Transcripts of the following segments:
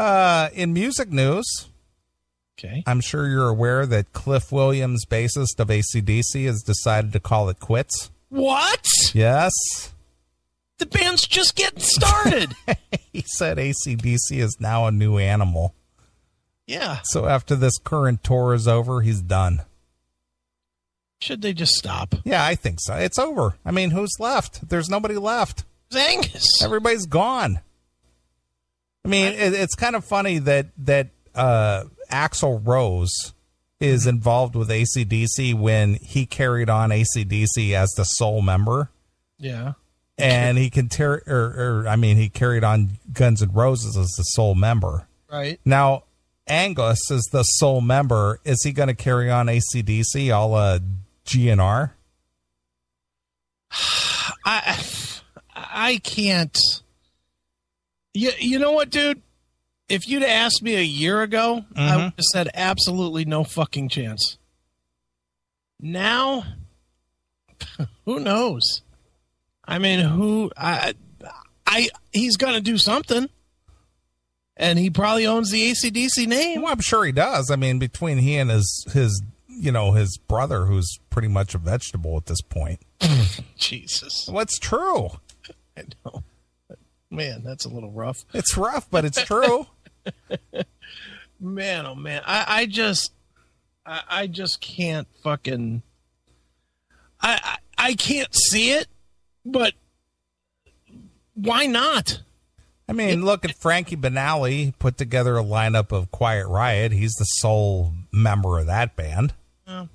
Uh, in music news, Okay. I'm sure you're aware that Cliff Williams, bassist of ACDC, has decided to call it quits. What? Yes. The band's just getting started. He said ACDC is now a new animal. yeah. So after this current tour is over, he's done. Should they just stop? Yeah, I think so. It's over. I mean, who's left? There's nobody left. Angus. Everybody's gone. I mean, it, it's kind of funny that that uh, Axl Rose is involved with ACDC when he carried on ACDC as the sole member, Yeah. and he can tear, or, or I mean, he carried on Guns N' Roses as the sole member. Right. Now, Angus is the sole member. Is he going to carry on ACDC a la GNR? I I can't. You you know what, dude? If you'd asked me a year ago, I mm-hmm. would have said absolutely no fucking chance. Now, who knows? I mean, who I I he's gonna do something, and he probably owns the ACDC name. Well, I'm sure he does. I mean, between he and his his you know his brother, who's pretty much a vegetable at this point. Jesus, What's true? I know. Man, that's a little rough. It's rough, but it's true. man oh man i i just i, I just can't fucking I, I i can't see it but why not I mean, look at Frankie Banali put together a lineup of Quiet Riot. He's the sole member of that band, Yeah.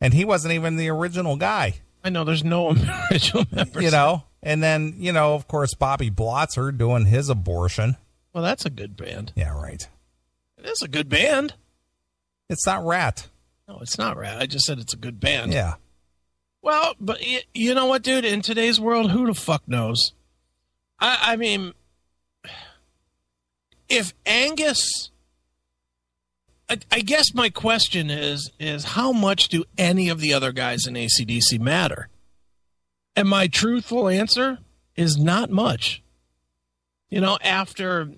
and he wasn't even the original guy. i know there's no original members You know, and then you know, of course, Bobby Blotzer doing his abortion. well that's a good band Yeah, right. it is a good band It's not Ratt. no it's not Ratt. i just said it's a good band Yeah. well but you know what dude in today's world who the fuck knows i i mean if angus I, I guess my question is is how much do any of the other guys in ACDC matter? And my truthful answer is not much. You know, after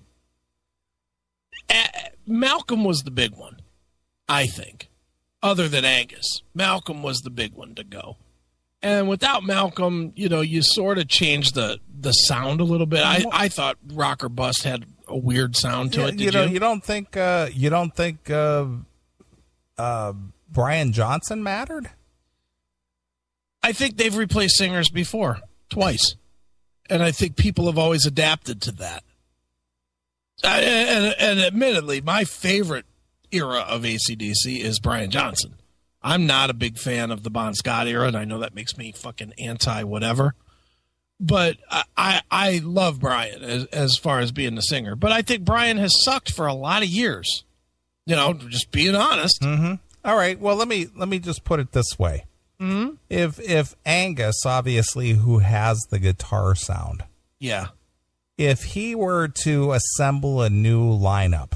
a- Malcolm was the big one, I think. Other than Angus, Malcolm was the big one to go. And without Malcolm, you know, you sort of changed the the sound a little bit. I, I thought Rock or Bust had a weird sound to Yeah, it. You know, you don't think uh, you don't think uh, uh, Brian Johnson mattered? I think they've replaced singers before, twice. And I think people have always adapted to that. I, and, and admittedly, my favorite era of ACDC is Brian Johnson. I'm not a big fan of the Bon Scott era, and I know that makes me fucking anti whatever. But I, I, I love Brian as, as far as being the singer. But I think Brian has sucked for a lot of years. You know, just being honest. Mm-hmm. All right. Well, let me let me just put it this way. Mm-hmm. If if Angus, obviously, who has the guitar sound, Yeah. if he were to assemble a new lineup,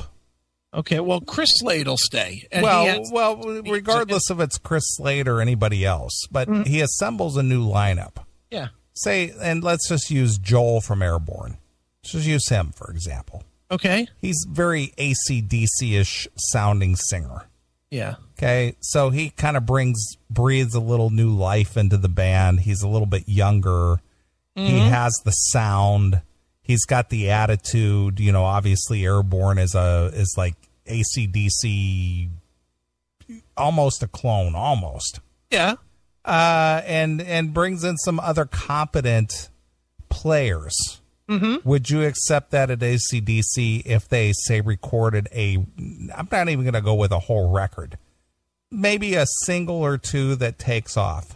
Okay. Well, Chris Slade will stay. Well, has- well, regardless if it's Chris Slade or anybody else, but he assembles a new lineup. yeah. Say, and let's just use Joel from Airborne. Let's just use him for example. Okay. He's very ACDC ish sounding singer. Yeah. Okay, so he kind of brings breathes a little new life into the band. He's a little bit younger. He has the sound. He's got the attitude. You know, obviously, Airborne is a is like ACDC, almost a clone, almost. Yeah. Uh, and and brings in some other competent players. Mm-hmm. Would you accept that at ACDC if they say recorded a? I'm not even going to go with a whole record. Maybe a single or two that takes off.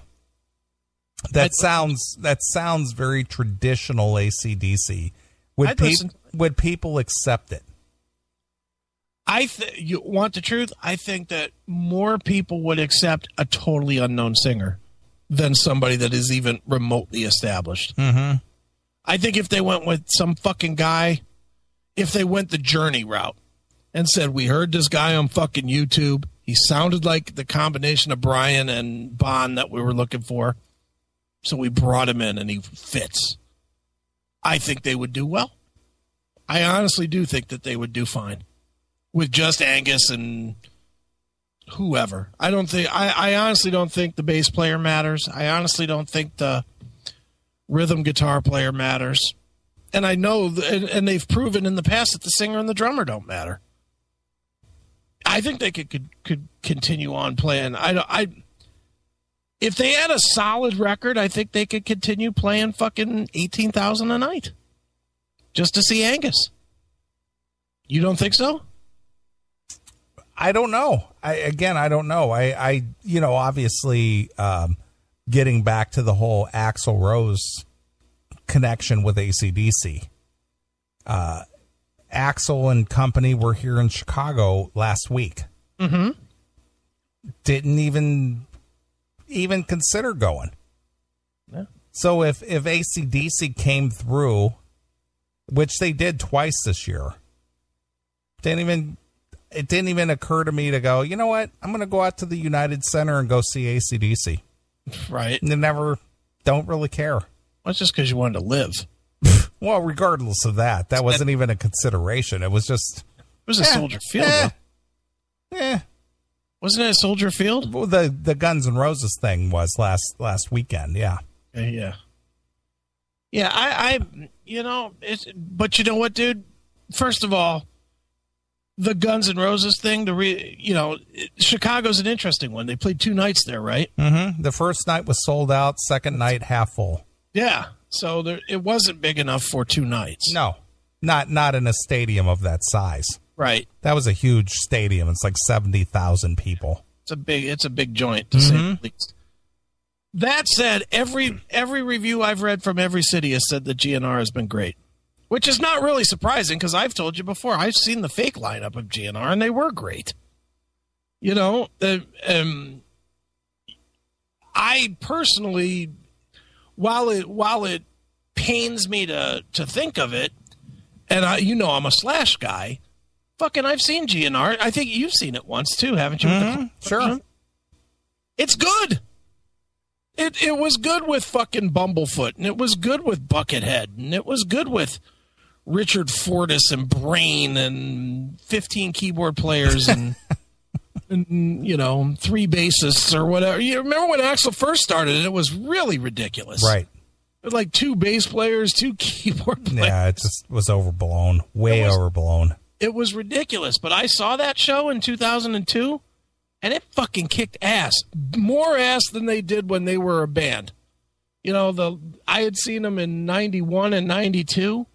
That I'd- sounds that sounds very traditional ACDC. Would I'd would people accept it? I th- you want the truth? I think that more people would accept a totally unknown singer than somebody that is even remotely established. Mm-hmm. I think if they went with some fucking guy, if they went the journey route and said, We heard this guy on fucking YouTube. He sounded like the combination of Brian and Bon that we were looking for. So we brought him in and he fits. I think they would do well. I honestly do think that they would do fine with just Angus and whoever. I don't think I, I honestly don't think the bass player matters. I honestly don't think the rhythm guitar player matters. And I know and, and they've proven in the past that the singer and the drummer don't matter. I think they could could, could continue on playing. I I if they had a solid record, I think they could continue playing fucking eighteen thousand a night, just to see Angus. You don't think so? I don't know. I again, I don't know. I, I you know, obviously, um, getting back to the whole Axl Rose connection with ACDC. Uh, Axl and company were here in Chicago last week. Mm-hmm. Didn't even even consider going. Yeah. So if if ACDC came through, which they did twice this year, didn't even it didn't even occur to me to go, you know what? I'm going to go out to the United Center and go see ACDC. Right. And never, don't really care. Well, it's just because you wanted to live. well, regardless of that, that wasn't even a consideration. It was just. It was a eh, Soldier Field. Eh, eh. Wasn't it a Soldier Field? Well, the the Guns N' Roses thing was last last weekend. Yeah. Yeah. Yeah. I, I you know, it's, but you know what, dude? First of all, the Guns N' Roses thing, the re, you know, Chicago's an interesting one. They played two nights there, right? Mm-hmm. The first night was sold out. Second night, half full. Yeah, so there, it wasn't big enough for two nights. No, not not in a stadium of that size. Right. That was a huge stadium. It's like seventy thousand people. It's a big. It's a big joint to mm-hmm. say the least. That said, every every review I've read from every city has said that GNR has been great which is not really surprising because I've told you before I've seen the fake lineup of GNR and they were great. You know, uh, um, I personally, while it while it pains me to to think of it, and I, you know, I'm a Slash guy. Fucking, I've seen GNR. I think you've seen it once too, haven't you? Mm-hmm. Sure. It's good. It it was good with fucking Bumblefoot, and it was good with Buckethead, and it was good with Richard Fortus and Brain and 15 keyboard players and, and you know, three bassists or whatever. You remember when Axl first started it was really ridiculous. Right. Like two bass players, two keyboard players. Yeah, it just was overblown. Way was, overblown. It was ridiculous. But I saw that show in 2002 and it fucking kicked ass. More ass than they did when they were a band. You know, the I had seen them in 91 and 92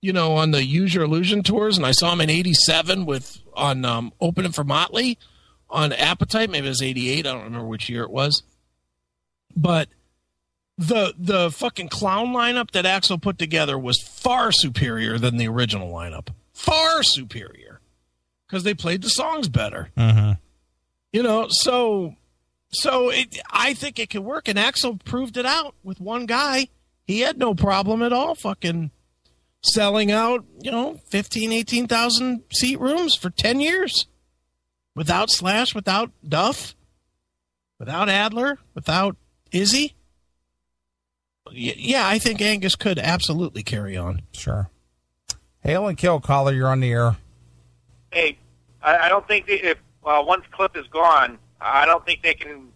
you know, on the Use Your Illusion tours, and I saw him in '87 with on um, opening for Motley on Appetite. Maybe it was '88. I don't remember which year it was, but the the fucking clown lineup that Axl put together was far superior than the original lineup. Far superior because they played the songs better. Mm-hmm. You know, so so it, I think it could work, and Axl proved it out with one guy. He had no problem at all. Fucking selling out, you know, 15, 18,000 seat rooms for 10 years without Slash, without Duff, without Adler, without Izzy. Yeah, I think Angus could absolutely carry on. Sure. Hail and kill caller, you're on the air. Hey, I, don't think they, if uh, once Cliff is gone, I don't think they can.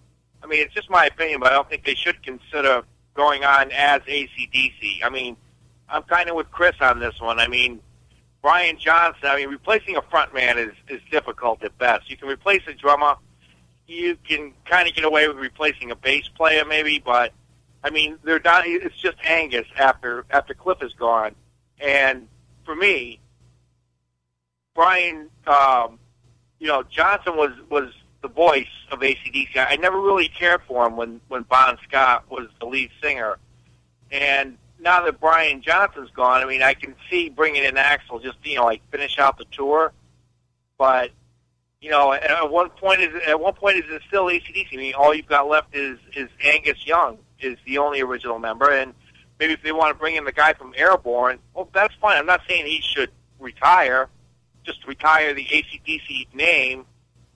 I mean, it's just my opinion, but I don't think they should consider going on as ACDC. I mean, I'm kind of with Chris on this one. I mean, Brian Johnson. I mean, replacing a front man is is difficult at best. You can replace a drummer. You can kind of get away with replacing a bass player, maybe, but I mean, they're not. It's just Angus after after Cliff is gone, and for me, Brian, um, you know, Johnson was was the voice of ACDC. I never really cared for him when when Bon Scott was the lead singer, and now that Brian Johnson's gone, I mean, I can see bringing in Axl just you know like finish out the tour, but you know, at one point is at one point is it still ACDC? I mean, all you've got left is is Angus Young is the only original member, and maybe if they want to bring in the guy from Airborne, well, that's fine. I'm not saying he should retire, just retire the ACDC name,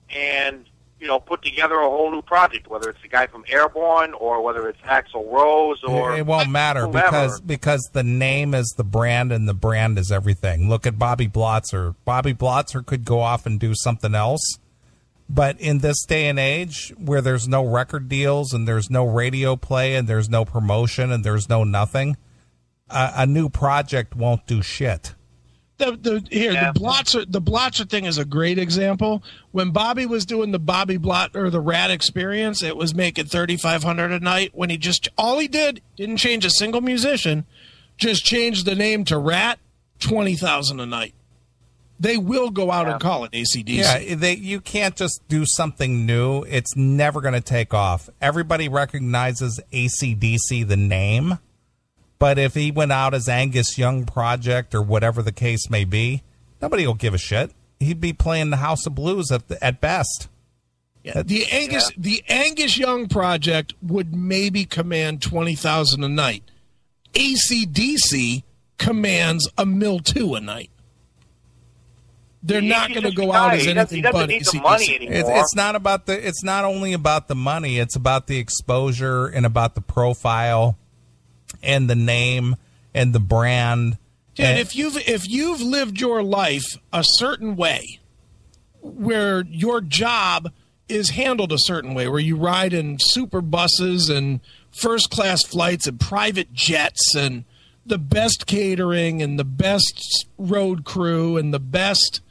and you know, put together a whole new project, whether it's the guy from Airborne or whether it's Axl Rose or it won't matter whoever. because because the name is the brand and the brand is everything. Look at Bobby Blotzer. Bobby Blotzer could go off and do something else, but in this day and age where there's no record deals and there's no radio play and there's no promotion and there's no nothing, a, a new project won't do shit. The, the here Yeah. the blotzer the blotzer thing is a great example. When Bobby was doing the Bobby Blot or the Ratt Experience, it was making thirty five hundred a night. When he just all he did didn't change a single musician, just changed the name to Ratt, twenty thousand a night. They will go out and call it ACDC. Yeah, they, you can't just do something new. It's never going to take off. Everybody recognizes ACDC, the name. But if he went out as Angus Young Project or whatever the case may be, nobody will give a shit. He'd be playing the House of Blues at, the, at best. Yeah, the Angus the Angus Young project would maybe command twenty thousand a night. ACDC commands a mil two a night. They're He- not going to just go out as He anything doesn't but ACDC. money. It's, it's not about the. It's not only about the money. It's about the exposure and about the profile, and the name and the brand. Dude, And- if you've if you've lived your life a certain way, where your job is handled a certain way, where you ride in super buses and first class flights and private jets and the best catering and the best road crew and the best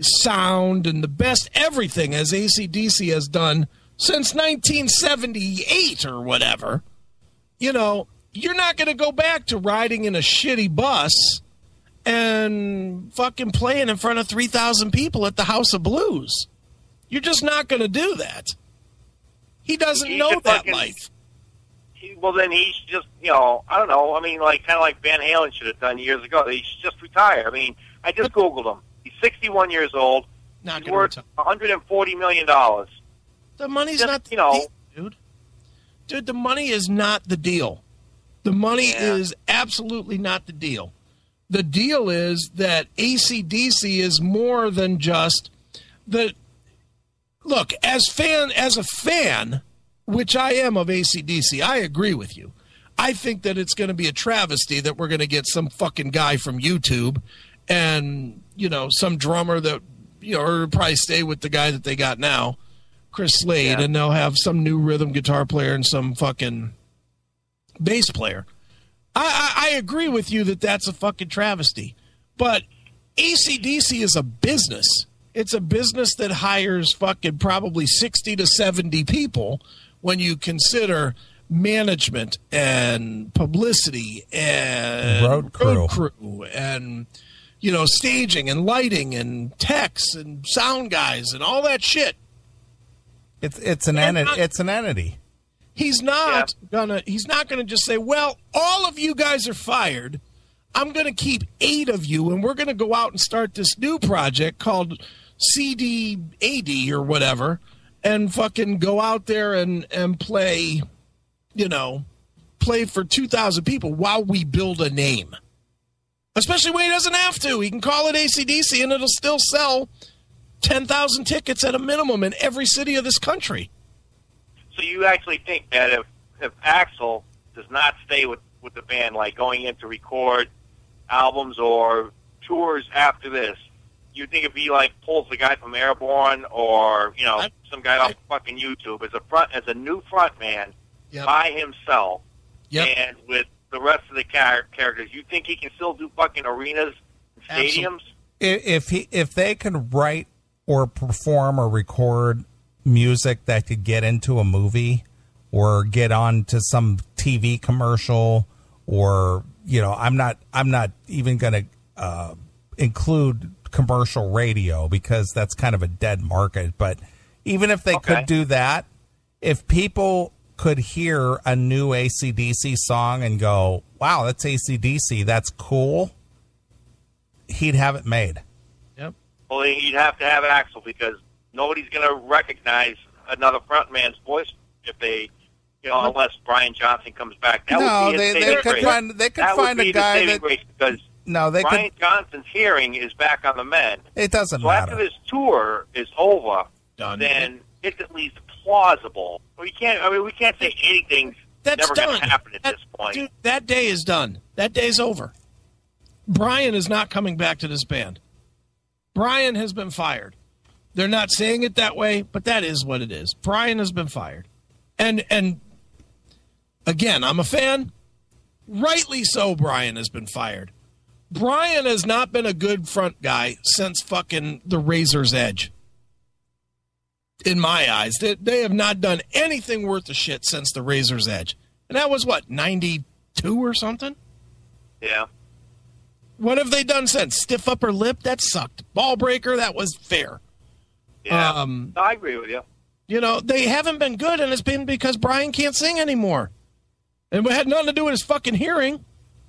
sound and the best everything as ACDC has done since 1978 or whatever, you know, you're not going to go back to riding in a shitty bus and fucking playing in front of 3,000 people at the House of Blues. You're just not going to do that. He doesn't He know that fucking- life. He- well, then he's just, you know, I don't know. I mean, like kind of like Van Halen should have done years ago. He should just retire. I mean, I just googled him. He's 61 years old. Not He's worth to 140 million dollars. The money's just, not the you know- deal, dude. Dude, the money is not the deal. The money Yeah. is absolutely not the deal. The deal is that ACDC is more than just the look as fan as a fan, which I am of ACDC. I agree with you. I think that it's going to be a travesty that we're going to get some fucking guy from YouTube and you know some drummer that you know or probably stay with the guy that they got now, Chris Slade, Yeah. and they'll have some new rhythm guitar player and some fucking bass player. I, I, I agree with you that that's a fucking travesty, but ACDC is a business. It's a business that hires fucking probably 60 to 70 people when you consider management and publicity and Road crew. crew and you know staging and lighting and techs and sound guys and all that shit. It's it's an And enti- not- it's an entity. He's not gonna he's not gonna just say, Well, all of you guys are fired. I'm gonna keep eight of you and we're gonna go out and start this new project called CDAD or whatever and fucking go out there and, and play, you know, play for two thousand people while we build a name. Especially when he doesn't have to. He can call it ACDC and it'll still sell ten thousand tickets at a minimum in every city of this country. So you actually think that if if Axl does not stay with with the band, like going in to record albums or tours after this, you think if he like pulls the guy from Airborne or you know I- some guy off fucking YouTube as a front as a new front man Yep. by himself Yep. and with the rest of the char- characters, you think he can still do fucking arenas, and stadiums? I- If he if they could write or perform or record music that could get into a movie or get on to some TV commercial or you know I'm not I'm not even going to uh, include commercial radio because that's kind of a dead market but even if they Okay. could do that if people could hear a new ACDC song and go wow that's ACDC that's cool he'd have it made Yep. Well, you'd have to have Axl because nobody's going to recognize another frontman's voice if they, you know, uh-huh. unless Brian Johnson comes back. That No, would be they- they could grace. find- they could that find would a guy the saving that- grace because no they Brian could Johnson's hearing is back on the mend. it doesn't So after matter this tour is over, Done. then it's at least plausible. We can't. I mean, we can't say anything's That's never going to happen at That- this point. Dude, that day is done. That day's over. Brian is not coming back to this band. Brian has been fired. They're not saying it that way, but that is what it is. Brian has been fired. And and again, I'm a fan. Rightly so, Brian has been fired. Brian has not been a good front guy since fucking the Razor's Edge. In my eyes, they, they have not done anything worth a shit since the Razor's Edge. And that was what, 92 or something? yeah. What have they done since? Stiff upper lip? That sucked. Ball breaker? That was fair. Yeah. Um, I agree with you. You know, they haven't been good, and it's been because Brian can't sing anymore. And it had nothing to do with his fucking hearing.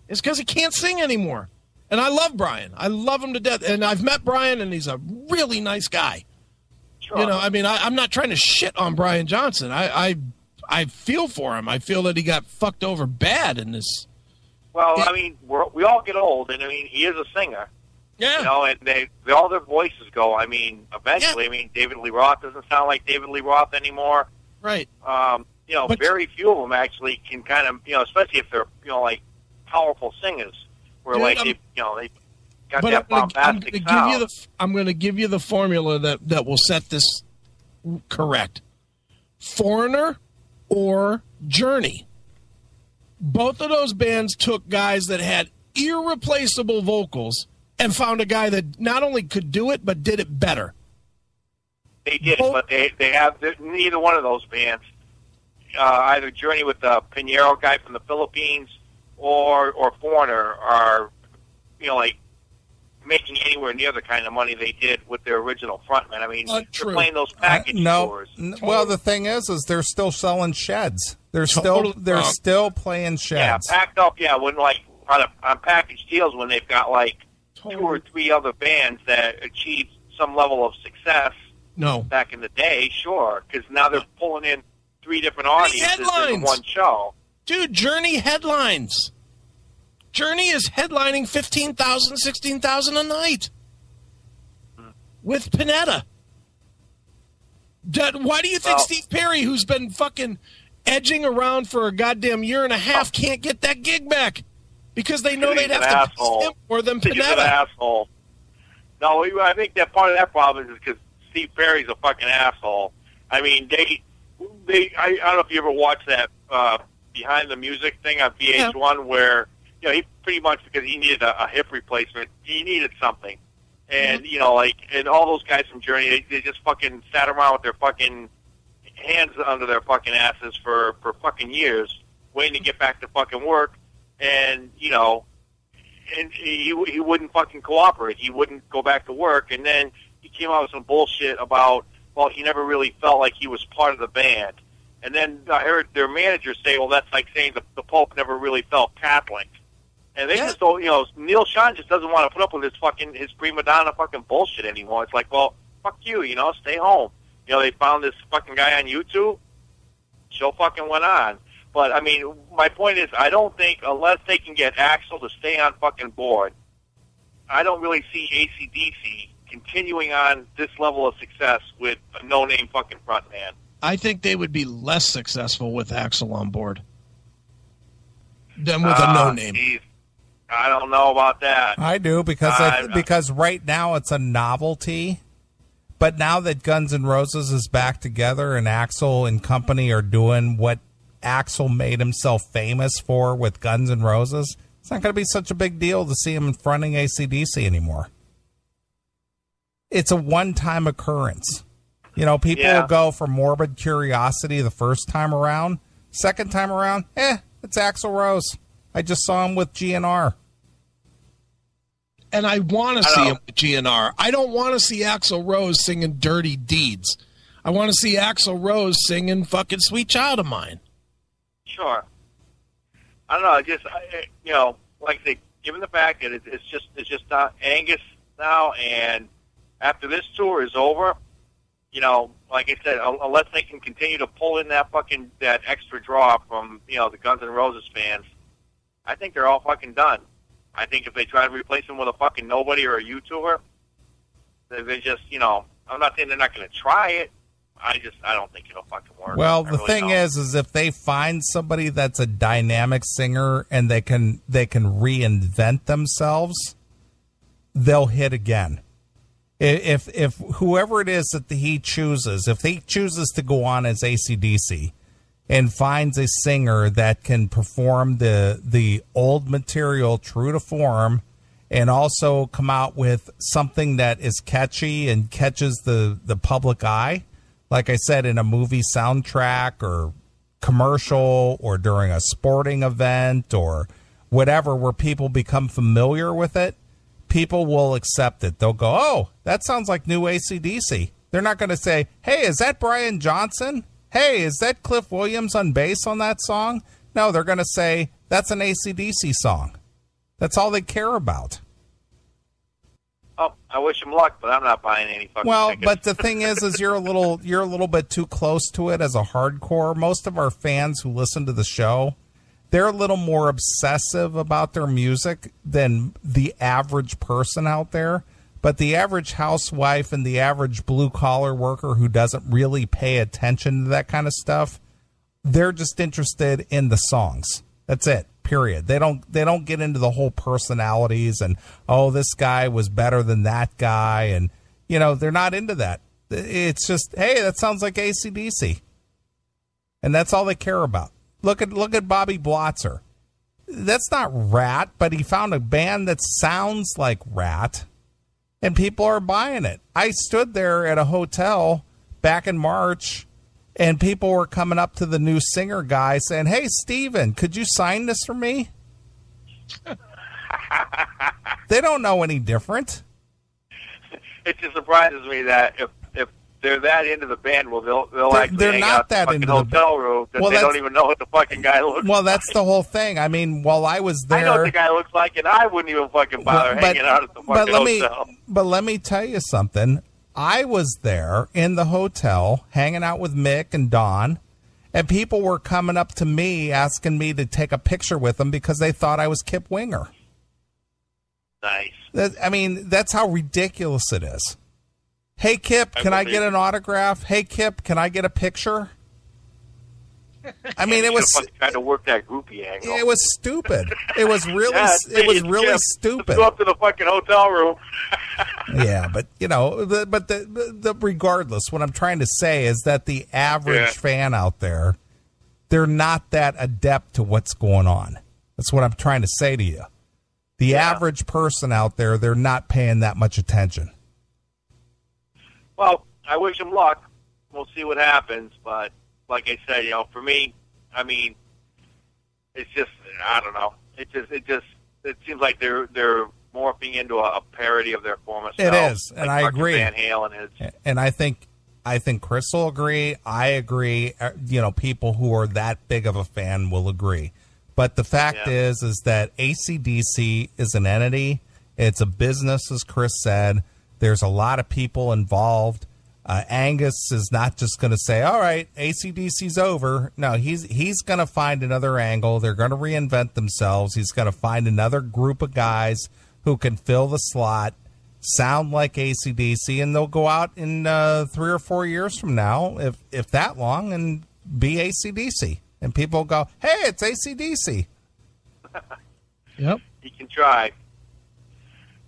It's because he can't sing anymore. And I love Brian. I love him to death. And I've met Brian, and he's a really nice guy. Sure. You know, I mean, I, I'm not trying to shit on Brian Johnson. I, I, I feel for him. I feel that he got fucked over bad in this. well. I mean, we're, we all get old, and I mean, he is a singer. Yeah. You know, and they, all their voices go. I mean, eventually, I mean, David Lee Roth doesn't sound like David Lee Roth anymore. right. Um, you know, But- very few of them actually can kind of, you know, especially if they're, you know, like powerful singers, where Dude, like I'm- they, you know, they got that I'm gonna, I'm bombastic gonna sound. give you the I'm going to give you the formula that that will set this correct. Foreigner or Journey. Both of those bands took guys that had irreplaceable vocals and found a guy that not only could do it but did it better. They did, Both- but they they have neither one of those bands. Uh, either Journey with the Pineda guy from the Philippines or or Foreigner are, you know, like making anywhere near the kind of money they did with their original frontman. I mean, Not true. they're playing those Uh, package no. tours. N- Well, the thing is, is they're still selling sheds. They're still they're wrong. still playing sheds. Yeah, packed up. Yeah, when like on a, on package deals when they've got like two or three other bands that achieved some level of success No. back in the day, sure, because now they're pulling in three different audiences in one show. Dude, Journey headlines. Journey is headlining 15,000, 16,000 a night hmm. with Pineda. Why do you think Well- Steve Perry, who's been fucking edging around for a goddamn year and a half, oh. can't get that gig back? Because they know they'd have to asshole. him more than He's an asshole. No, I think that part of that problem is because Steve Perry's a fucking asshole. I mean, they, they. I, I don't know if you ever watched that uh, behind the music thing on VH1, where you know he pretty much because he needed a, a hip replacement, he needed something, and you know, like, and all those guys from Journey, they, they just fucking sat around with their fucking hands under their fucking asses for for fucking years, waiting to get back to fucking work, and you know, and he he wouldn't fucking cooperate. He wouldn't go back to work, and then he came out with some bullshit about well, he never really felt like he was part of the band. And then I heard their manager say, well, that's like saying the, the Pope never really felt Catholic. And they Yeah. just don't, you know, Neal Schon just doesn't want to put up with his fucking his prima donna fucking bullshit anymore. It's like, well, fuck you, you know, stay home. You know, they found this fucking guy on YouTube. Show fucking went on. But I mean, my point is, I don't think unless they can get Axl to stay on fucking board, I don't really see ACDC continuing on this level of success with a no-name fucking frontman. I think they would be less successful with Axl on board than with a Ah, no name. geez. I don't know about that. I do because I, I'm because right now it's a novelty, but now that Guns N' Roses is back together and Axl and company are doing what Axl made himself famous for with Guns N' Roses, it's not going to be such a big deal to see him fronting ACDC anymore. It's a one-time occurrence. You know, people Yeah. will go for morbid curiosity the first time around. Second time around, eh, it's Axl Rose. I just saw him with GNR. and I want to see him with GNR. I don't want to see Axl Rose singing "Dirty Deeds." I want to see Axl Rose singing "Fucking Sweet Child of Mine." Sure. I don't know. I just, I, you know, like I say, given the fact that it, it's just, it's just not Angus now, and after this tour is over, you know, like I said, unless they can continue to pull in that fucking that extra draw from, you know, the Guns N' Roses fans, I think they're all fucking done. I think if they try to replace them with a fucking nobody or a U tour, they, they just, you know, I'm not saying they're not going to try it. I just I don't think it'll fucking work. Well, I the really thing don't. is, is if they find somebody that's a dynamic singer and they can they can reinvent themselves, they'll hit again. If if whoever it is that he chooses, if he chooses to go on as ACDC and finds a singer that can perform the the old material true to form and also come out with something that is catchy and catches the the public eye like i said in a movie soundtrack or commercial or during a sporting event or whatever where people become familiar with it people will accept it. They'll go oh that sounds like new acdc they're not going to say hey is that brian johnson? Hey is that cliff williams on bass on that song? No they're going to say that's an acdc song. That's all they care about I wish him luck, but I'm not buying any fucking Well, tickets. but the thing is, is you're a little you're a little bit too close to it as a hardcore. Most of our fans who listen to the show, they're a little more obsessive about their music than the average person out there. But the average housewife and the average blue collar worker who doesn't really pay attention to that kind of stuff, they're just interested in the songs. That's it. Period. They don't they don't get into the whole personalities and oh this guy was better than that guy and you know they're not into that. It's just hey that sounds like ACDC, and that's all they care about. Look at look at Bobby Blotzer. That's not Ratt, but he found a band that sounds like Ratt, and people are buying it. I stood there at a hotel back in March and people were coming up to the new singer guy saying, "Hey, Steven, could you sign this for me?" they don't know any different. it just surprises me that if if they're that into the band, well, they'll they'll They're- actually they're hang not out that the into fucking the hotel room that Well, they don't even know what the fucking guy looks. Well, like. that's the whole thing. I mean, while I was there, I know what the guy looks like, and I wouldn't even fucking bother hanging out at the fucking but let me but let me tell you something. I was there in the hotel hanging out with Mick and Don, and people were coming up to me asking me to take a picture with them because they thought I was Kip Winger. Nice. That, I mean, that's how ridiculous it is. Hey Kip, can I get an autograph? Hey Kip, can I get a picture? I mean, it was trying to work that groupie angle. it was stupid. It was really Yeah, it was really Kip. stupid. Let's go up to the fucking hotel room. yeah, but you know, the, but the, the, the regardless, what I'm trying to say is that the average Yeah. fan out there, they're not that adept to what's going on. That's what I'm trying to say to you. The Yeah. average person out there, they're not paying that much attention. Well, I wish him luck. We'll see what happens, but like I said, you know, for me, I mean, it's just I don't know. It just it just it seems like they're they're morphing into a, a parody of their former It self. is, and like I agree. Van Halen is. And I think, I think Chris will agree. I agree. Uh, You know, people who are that big of a fan will agree. But the fact Yeah. is, is that ACDC is an entity. It's a business, as Chris said. There's a lot of people involved. Uh, Angus is not just going to say, "All right, ACDC's over." No, he's he's going to find another angle. They're going to reinvent themselves. He's going to find another group of guys who can fill the slot, sound like ACDC, and they'll go out in uh, three or four years from now, if if that long, and be ACDC, and people will go, "Hey, it's ACDC." Yep. He can try.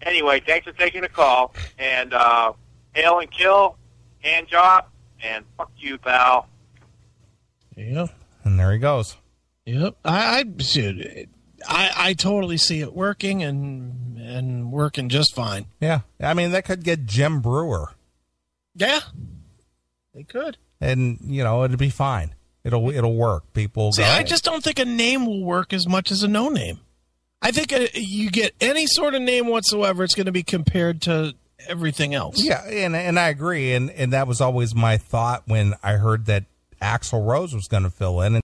Anyway, thanks for taking the call, and uh, hail and kill, hand job, and fuck you, pal. Yep. And there he goes. Yep. I I, dude, I I totally see it working and and working just fine. Yeah, I mean that could get Jim Breuer, Yeah. They could. and you know it'd be fine. It'll it'll work. People See, go, I just don't think a name will work as much as a no name. I think uh you get any sort of name whatsoever, it's going to be compared to everything else. Yeah, and and I agree, and and that was always my thought when I heard that Axl Rose was going to fill in,